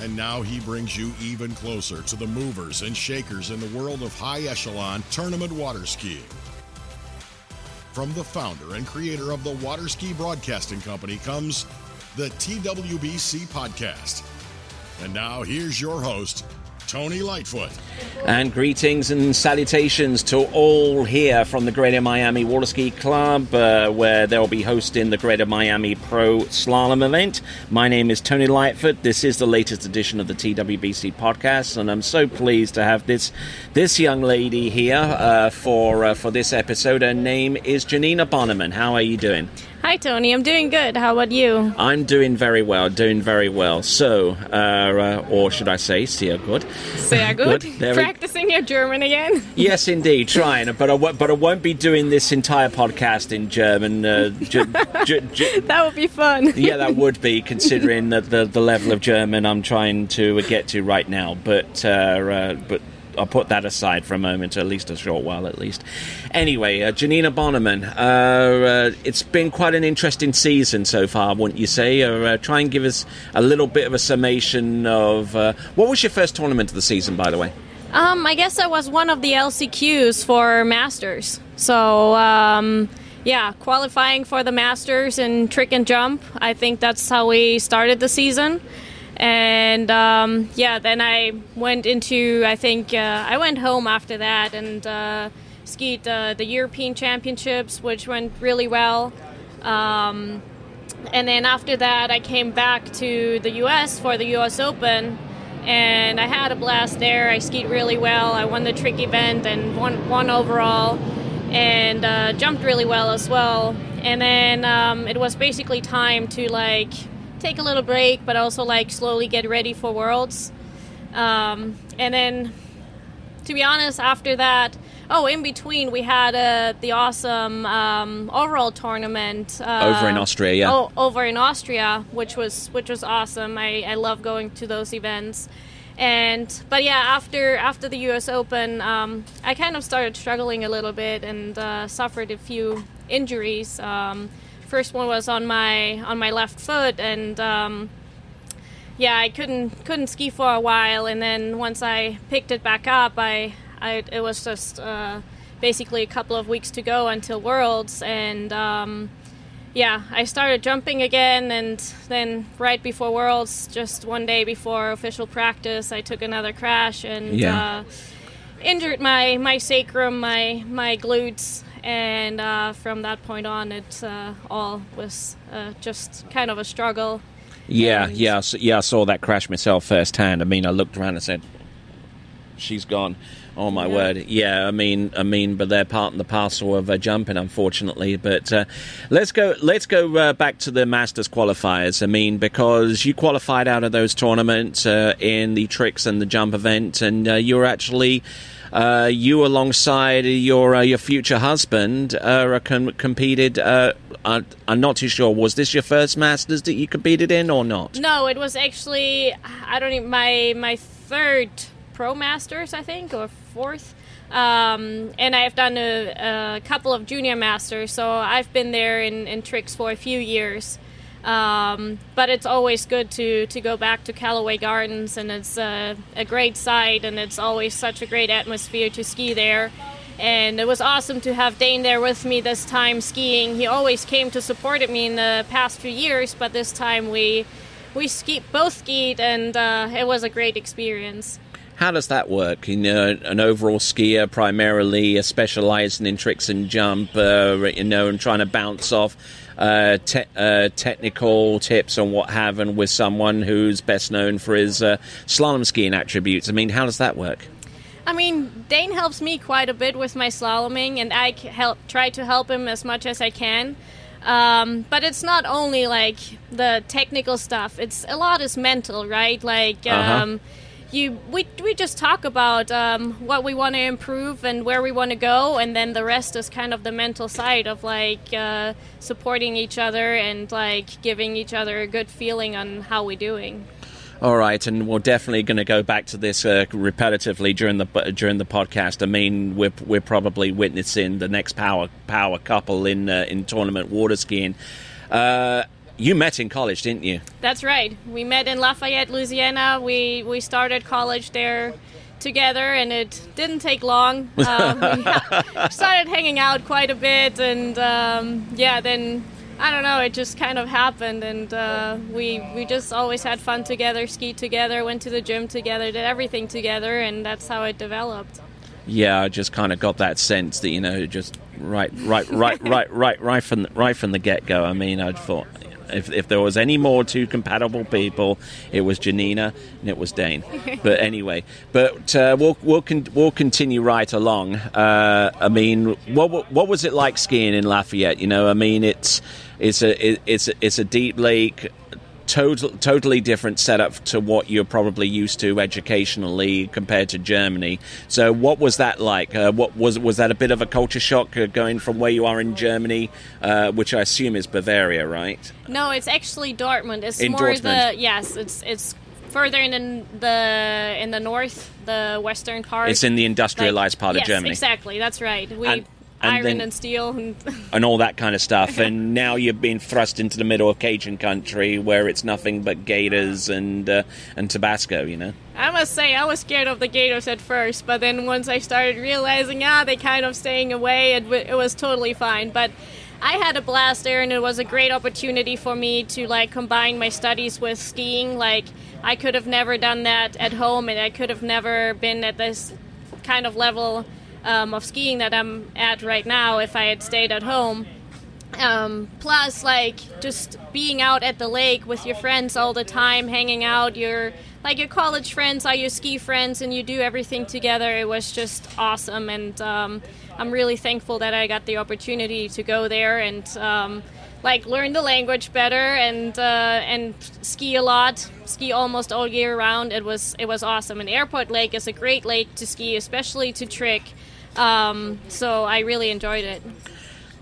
And now he brings you even closer to the movers and shakers in the world of high echelon tournament water skiing. From the founder and creator of the Water Ski Broadcasting Company comes the TWBC Podcast. And now here's your host, Tony Lightfoot. And greetings and salutations to all here from the Greater Miami Water Ski Club, uh, where they'll be hosting the Greater Miami Pro Slalom event. My name is Tony Lightfoot. This is the latest edition of the TWBC podcast, and I'm so pleased to have this this young lady here uh, for uh, for this episode. Her name is Giannina Bonnemann. How are you doing? Hi, Tony. I'm doing good. How about you? I'm doing very well, doing very well. So, uh, uh, or should I say, sehr good? Sehr good. There we- Practicing your German again? Yes, indeed, trying. But I, w- but I won't be doing this entire podcast in German. Uh, j- j- j- That would be fun. yeah, that would be considering the, the the level of German I'm trying to get to right now. But uh, uh, but. I'll put that aside for a moment, at least a short while, at least. Anyway, uh, Giannina Bonnemann, uh, uh, it's been quite an interesting season so far, wouldn't you say? Uh, uh, try and give us a little bit of a summation of what was your first tournament of the season, by the way? Um, I guess I was one of the LCQs for Masters. So, um, yeah, qualifying for the Masters in trick and jump. I think that's how we started the season. And um, yeah, then I went into, I think, uh, I went home after that and uh, skied uh, the European Championships, which went really well. Um, and then after that, I came back to the US for the US Open, and I had a blast there. I skied really well. I won the trick event and won, won overall, and uh, jumped really well as well. And then um, it was basically time to like take a little break, but also like slowly get ready for Worlds. Um, and then to be honest, after that, oh, in between we had uh, the awesome um, overall tournament uh, Over in Austria, yeah. Oh, over in Austria, which was which was awesome. I, I love going to those events. And but yeah, after after the U.S. Open, um, I kind of started struggling a little bit and uh, suffered a few injuries. Um, first one was on my on my left foot, and um, yeah, I couldn't couldn't ski for a while, and then once I picked it back up, I, I it was just uh, basically a couple of weeks to go until Worlds, and um, yeah, I started jumping again, and then right before Worlds, just one day before official practice, I took another crash and Yeah. uh, injured my my sacrum, my my glutes. And uh, from that point on, it uh, all was uh, just kind of a struggle. Yeah, And- yeah, so, yeah. I saw that crash myself firsthand. I mean, I looked around and said, "She's gone." Oh my Yeah. word! Yeah, I mean, I mean, but they're part and the parcel of uh, jumping, unfortunately. But uh, let's go. Let's go uh, back to the Masters qualifiers. I mean, because you qualified out of those tournaments uh, in the tricks and the jump event, and uh, you were actually. Uh, you, alongside your uh, your future husband, uh, com- competed. Uh, I, I'm not too sure. Was this your first Masters that you competed in, or not? No, it was actually I don't even my my third pro masters I think or fourth. Um, and I've done a, a couple of junior masters, so I've been there in, in tricks for a few years. Um, but it's always good to, to go back to Callaway Gardens, and it's a, a great site, and it's always such a great atmosphere to ski there. And it was awesome to have Dane there with me this time skiing. He always came to support me in the past few years, but this time we we ski both skied, and uh, it was a great experience. How does that work? You know, an overall skier, primarily uh, specialising in tricks and jump, uh, you know, and trying to bounce off uh, te- uh, technical tips and what have, and with someone who's best known for his uh, slalom skiing attributes. I mean, how does that work? I mean, Dane helps me quite a bit with my slaloming, and I help try to help him as much as I can. Um, but it's not only like the technical stuff; it's a lot is mental, right? Like, Uh-huh. You we, we just talk about um, what we want to improve and where we want to go and then the rest is kind of the mental side of like uh, supporting each other and like giving each other a good feeling on how we're doing all right, and we're definitely going to go back to this uh, repetitively during the during the podcast. I mean, we're we're probably witnessing the next power power couple in uh, in tournament water skiing. Uh, you met in college, didn't you? That's right. We met in Lafayette, Louisiana. We we started college there together, and it didn't take long. Um, we started hanging out quite a bit, and um, yeah, then I don't know. It just kind of happened, and uh, we we just always had fun together, skied together, went to the gym together, did everything together, and that's how it developed. Yeah, I just kind of got that sense that you know, just right, right, right, right, right, right from the, right from the get go. I mean, I thought if, if there was any more two compatible people, it was Giannina and it was Dane. but anyway, but uh, we'll we'll con- we'll continue right along. Uh, I mean, what what was it like skiing in Lafayette? You know, I mean, it's it's a it's a, it's a deep lake total, totally different setup to what you're probably used to educationally compared to Germany. So, what was that like? Uh, what was was that a bit of a culture shock uh, going from where you are in Germany, uh, which I assume is Bavaria, right? No, it's actually Dortmund. It's in more Dortmund. the yes, it's it's further in the in the north, the western part. It's in the industrialized like, part yes, of Germany. Exactly, that's right. We And- and iron then- and steel and and all that kind of stuff. and now you've been thrust into the middle of Cajun country, where it's nothing but gators and uh, and Tabasco. You know. I must say, I was scared of the gators at first, but then once I started realizing, ah, they kind of staying away, it, w- it was totally fine. But I had a blast there, and it was a great opportunity for me to like combine my studies with skiing. Like I could have never done that at home, and I could have never been at this kind of level um, of skiing that I'm at right now if I had stayed at home. Um, plus, like just being out at the lake with your friends all the time, hanging out. Your like your college friends are your ski friends, and you do everything together. It was just awesome, and um, I'm really thankful that I got the opportunity to go there and um, like learn the language better and uh, and ski a lot, ski almost all year round. It was it was awesome. And Airport Lake is a great lake to ski, especially to trick. Um, so I really enjoyed it.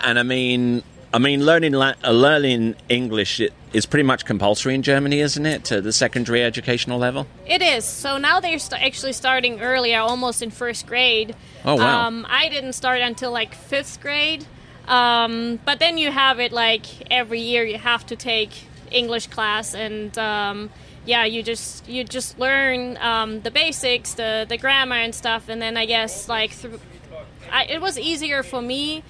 And I mean, I mean, learning la- uh, learning English is pretty much compulsory in Germany, isn't it? To the secondary educational level. It is. So now they're st- actually starting earlier, almost in first grade. Oh, wow. Um, I didn't start until like fifth grade. Um, but then you have it like every year you have to take English class and um, yeah, you just you just learn um, the basics, the the grammar and stuff, and then I guess like through, I, it was easier for me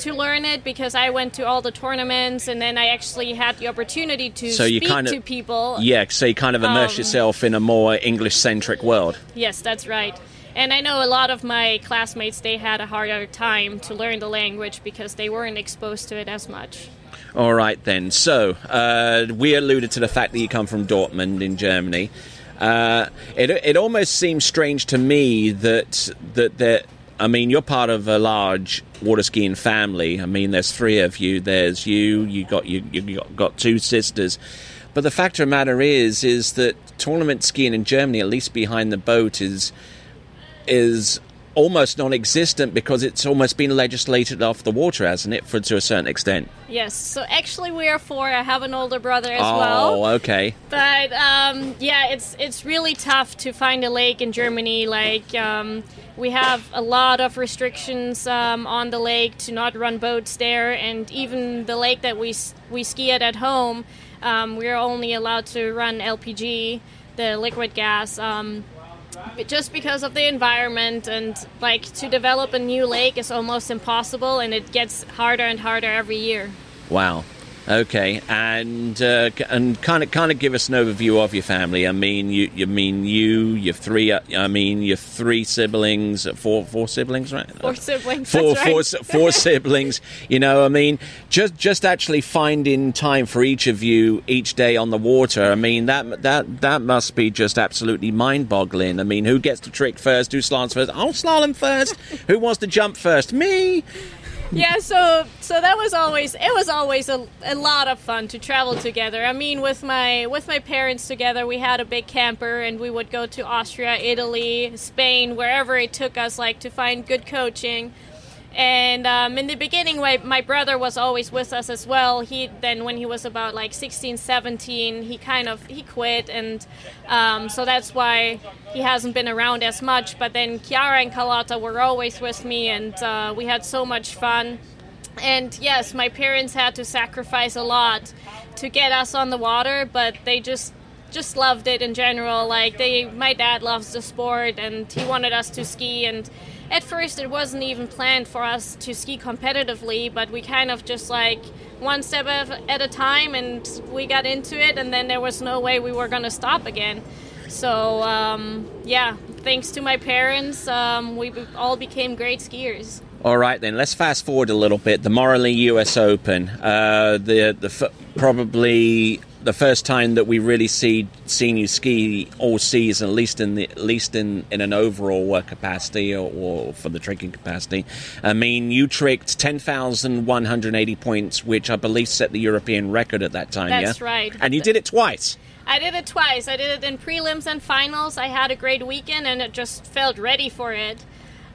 to learn it because I went to all the tournaments and then I actually had the opportunity to So you speak kind of- to people. Yeah, so you kind of immerse Um, yourself in a more English-centric world. Yes, that's right. And I know a lot of my classmates they had a harder time to learn the language because they weren't exposed to it as much. All right, then. So uh, we alluded to the fact that you come from Dortmund in Germany. Uh, it it almost seems strange to me that that that. I mean, you're part of a large water skiing family. I mean, there's three of you. There's you. You got you, you got, got two sisters. But the fact of the matter is, is that tournament skiing in Germany, at least behind the boat, is is almost non-existent because it's almost been legislated off the water, hasn't it, for to a certain extent? Yes. So actually, we are four. I have an older brother as oh, well. Oh, okay. But um, yeah, it's it's really tough to find a lake in Germany. Like um, we have a lot of restrictions um, on the lake to not run boats there, and even the lake that we we ski at at home, um, we're only allowed to run LPG, the liquid gas. Just because of the environment and like to develop a new lake is almost impossible and it gets harder and harder every year Wow. Okay, and uh, and kind of kind of give us an overview of your family. I mean, you you mean you, your three. uh, I mean, your three siblings, uh, four four siblings, right? four siblings Four, four, right. s- four siblings. You know, I mean, just just actually finding time for each of you each day on the water. I mean, that that that must be just absolutely mind-boggling. I mean, who gets to trick first? Who slaloms first? I'll slalom first. who wants to jump first? Me. yeah, so so that was always it was always a, a lot of fun to travel together. I mean, with my with my parents together, we had a big camper and we would go to Austria, Italy, Spain, wherever it took us, like to find good coaching. And um, in the beginning, my, my brother was always with us as well. He then, when he was about like 16, 17, he kind of he quit, and um, so that's why he hasn't been around as much. But then Kiara and Carlotta were always with me, and uh, we had so much fun. And yes, my parents had to sacrifice a lot to get us on the water, but they just just loved it in general. Like they, my dad loves the sport, and he wanted us to ski and at first it wasn't even planned for us to ski competitively, but we kind of just like one step at a time and we got into it, and then there was no way we were going to stop again. So, um, yeah, thanks to my parents, um, we all became great skiers. All right, then let's fast forward a little bit. The Morley U.S. Open, uh, the the probably the first time that we really see seen you ski all season, at least in the at least in, in an overall work capacity or, or, for the tricking capacity. I mean, you tricked ten thousand one hundred eighty points, which I believe set the European record at that time. That's yeah? right. And you did it twice. I did it twice. I did it in prelims and finals. I had a great weekend, and it just felt ready for it.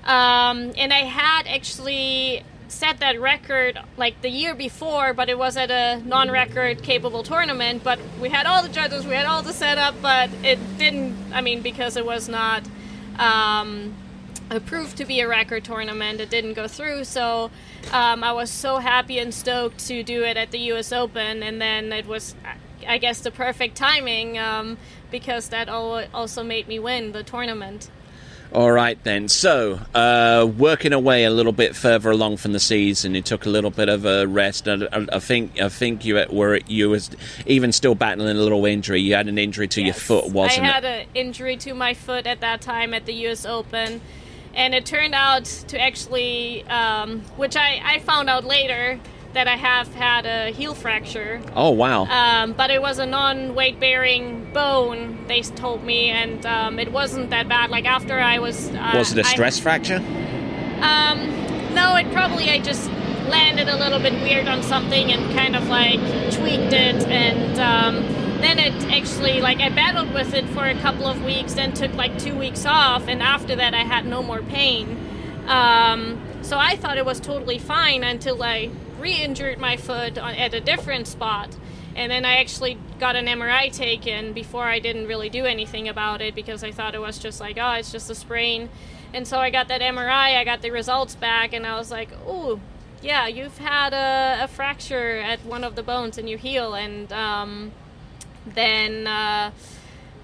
Um, and I had actually set that record like the year before, but it was at a non-record capable tournament. But we had all the judges, we had all the setup, but it didn't. I mean, because it was not um, approved to be a record tournament, it didn't go through. So um, I was so happy and stoked to do it at the U.S. Open, and then it was. I guess the perfect timing um, because that also made me win the tournament. All right then. So, uh, working away a little bit further along from the season, you took a little bit of a rest. I, I think I think you were you was even still battling a little injury. You had an injury to yes. your foot, wasn't it? I had an injury to my foot at that time at the U.S. Open, and it turned out to actually, um, which I, I found out later that I have had a heel fracture. Oh wow! Um, but it was a non-weight bearing bone. They told me, and um, it wasn't that bad. Like after I was. Uh, was it a stress I, fracture? Um, no, it probably I just landed a little bit weird on something and kind of like tweaked it, and um, then it actually like I battled with it for a couple of weeks, then took like two weeks off, and after that I had no more pain. Um, so I thought it was totally fine until I re-injured my foot on, at a different spot and then I actually got an MRI taken before I didn't really do anything about it because I thought it was just like, oh, it's just a sprain. And so I got that MRI, I got the results back, and I was like, oh, yeah, you've had a, a, fracture at one of the bones in your heel. And um, then, uh,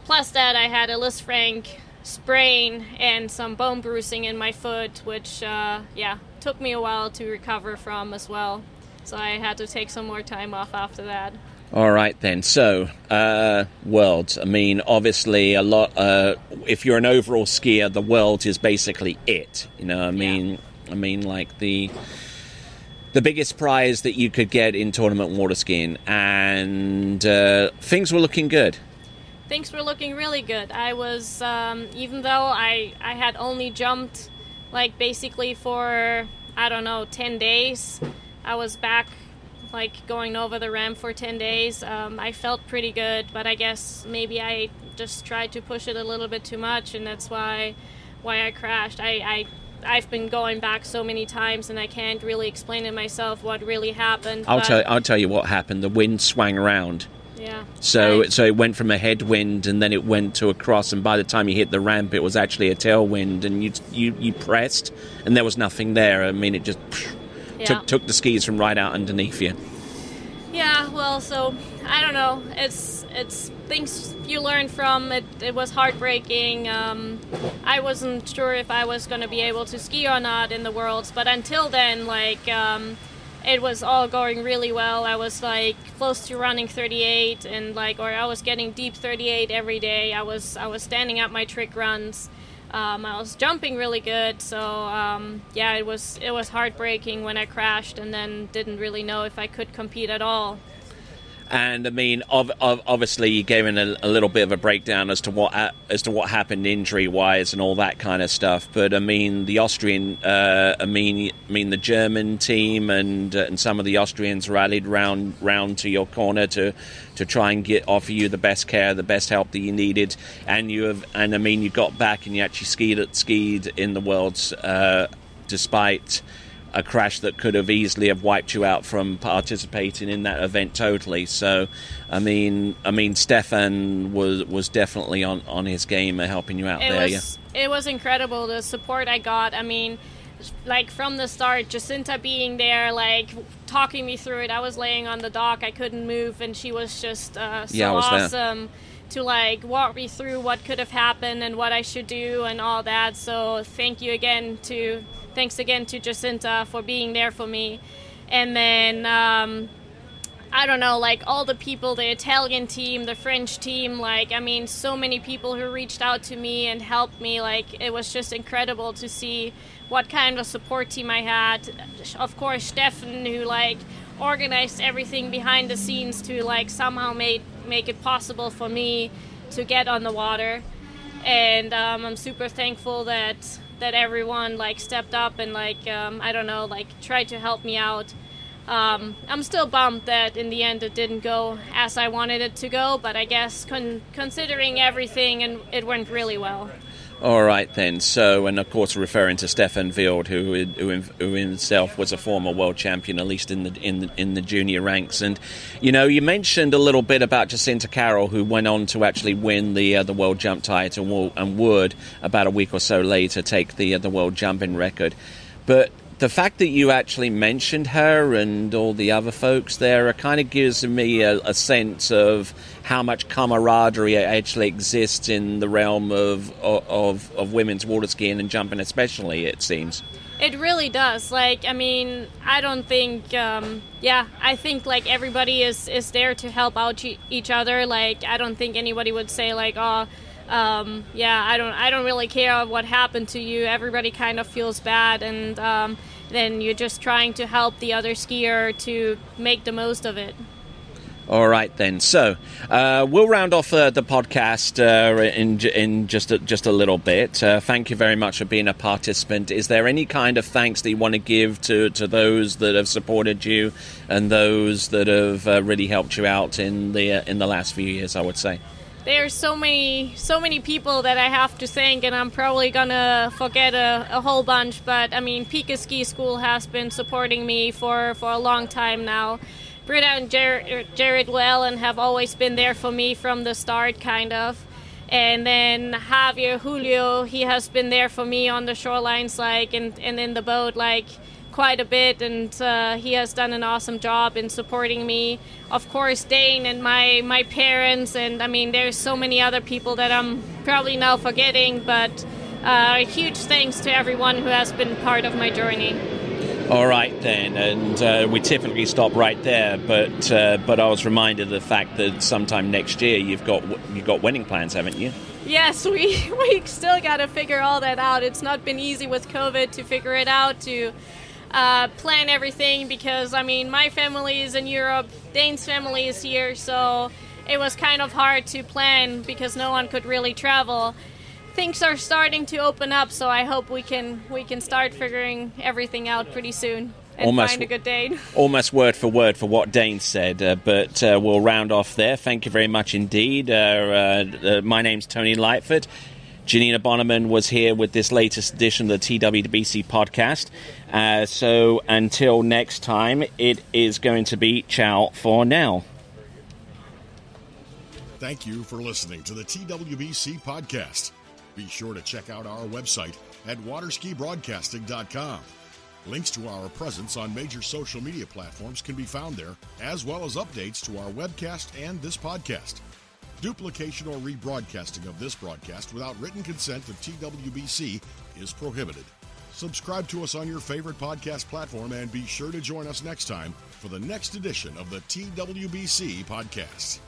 plus that, I had a Lisfranc sprain and some bone bruising in my foot, which, uh, yeah, took me a while to recover from as well. So I had to take some more time off after that. All right then. So, uh, worlds. I mean, obviously, a lot. Uh, if you're an overall skier, the world is basically it. You know, I mean, yeah. I mean, like the the biggest prize that you could get in tournament water skiing, and uh, things were looking good. Things were looking really good. I was, um, even though I I had only jumped like basically for I don't know ten days. I was back like going over the ramp for 10 days um, i felt pretty good but i guess maybe i just tried to push it a little bit too much and that's why why i crashed i, I I've been going back so many times, and I can't really explain to myself what really happened. I'll tell. I'll tell you what happened. The wind swung around, yeah. So so it went from a headwind and then it went to a cross, and by the time you hit the ramp, it was actually a tailwind, and you you, you pressed, and there was nothing there. I mean, it just yeah. took took the skis from right out underneath you. Yeah. Well, so I don't know. It's it's things you learn from. It it was heartbreaking. Um, I wasn't sure if I was going to be able to ski or not in the worlds, but until then, like. Um, it was all going really well. I was like close to running 38 and like or I was getting deep 38 every day. I was I was standing up my trick runs. Um, I was jumping really good, so um, yeah, it was it was heartbreaking when I crashed and then didn't really know if I could compete at all. And I mean, ov- ov- obviously, you gave in a, a, little bit of a breakdown as to what ha- as to what happened injury wise and all that kind of stuff. But I mean, the Austrian, uh, I mean, I mean the German team and uh, and some of the Austrians rallied round round to your corner to to try and get offer you the best care, the best help that you needed. And you have, and I mean, you got back and you actually skied skied in the world's uh, despite a crash that could have easily have wiped you out from participating in that event totally. So, I mean, I mean, Stefan was was definitely on, on his game, helping you out it there. Was, yeah, it was incredible the support I got. I mean, like from the start, Jacinta being there, like talking me through it. I was laying on the dock, I couldn't move, and she was just uh, so yeah, awesome. There to like walk me through what could have happened and what I should do and all that. So thank you again to thanks again to Jacinta for being there for me. And then um, I don't know, like all the people, the Italian team, the French team, like I mean, so many people who reached out to me and helped me. Like it was just incredible to see what kind of support team I had. Of course, Stefan, who like organized everything behind the scenes to like somehow make make it possible for me to get on the water. And um, I'm super thankful that that everyone like stepped up and like um, I don't know like tried to help me out. Um, I'm still bummed that in the end it didn't go as I wanted it to go, but I guess con- considering everything and it went really well. All right then. So, and of course, referring to Stefan Wild, who, who who himself was a former world champion, at least in the in the, in the junior ranks. And you know, you mentioned a little bit about Jacinta Carroll, who went on to actually win the uh, the world jump title, and would about a week or so later take the uh, the world jumping record. But the fact that you actually mentioned her and all the other folks there kind of gives me a, a, sense of how much camaraderie actually exists in the realm of, of, of women's water skiing and jumping, especially, it seems. It really does. Like, I mean, I don't think, um, yeah, I think like everybody is is there to help out each other. Like, I don't think anybody would say like, oh, um, yeah, I don't, I don't really care what happened to you. Everybody kind of feels bad, and um, then you're just trying to help the other skier to make the most of it. All right then. So uh, we'll round off uh, the podcast uh, in in just a, just a little bit. Uh, thank you very much for being a participant. Is there any kind of thanks that you want to give to, to those that have supported you and those that have uh, really helped you out in the uh, in the last few years? I would say there's so many so many people that I have to thank, and I'm probably gonna forget a, a whole bunch. But I mean, Pika Ski School has been supporting me for for a long time now. Britta and Jer- er, Jaret Llewellyn have always been there for me from the start, kind of. And then Javier Julio, he has been there for me on the shorelines, like, and, and in the boat, like, quite a bit, and uh, he has done an awesome job in supporting me. Of course, Dane and my my parents, and I mean, there's so many other people that I'm probably now forgetting, but uh, huge thanks to everyone who has been part of my journey. All right then, and uh, we typically stop right there, but uh, but I was reminded of the fact that sometime next year you've got you've got wedding plans, haven't you? Yes, we we still got to figure all that out. It's not been easy with COVID to figure it out to uh, plan everything because I mean my family is in Europe, Dane's family is here, so it was kind of hard to plan because no one could really travel. Things are starting to open up, so I hope we can we can start figuring everything out pretty soon and almost, find a good date. Almost word for word for what Dane said, uh, but uh, we'll round off there. Thank you very much indeed. Uh, uh, uh my name's Tony Lightfoot. Giannina Bonnemann was here with this latest edition of the TWBC podcast. Uh, so until next time, it is going to be ciao for now. Thank you for listening to the TWBC podcast. Be sure to check out our website at waterskibroadcasting.com. Links to our presence on major social media platforms can be found there, as well as updates to our webcast and this podcast. Duplication or rebroadcasting of this broadcast without written consent of TWBC is prohibited. Subscribe to us on your favorite podcast platform and be sure to join us next time for the next edition of the TWBC podcast.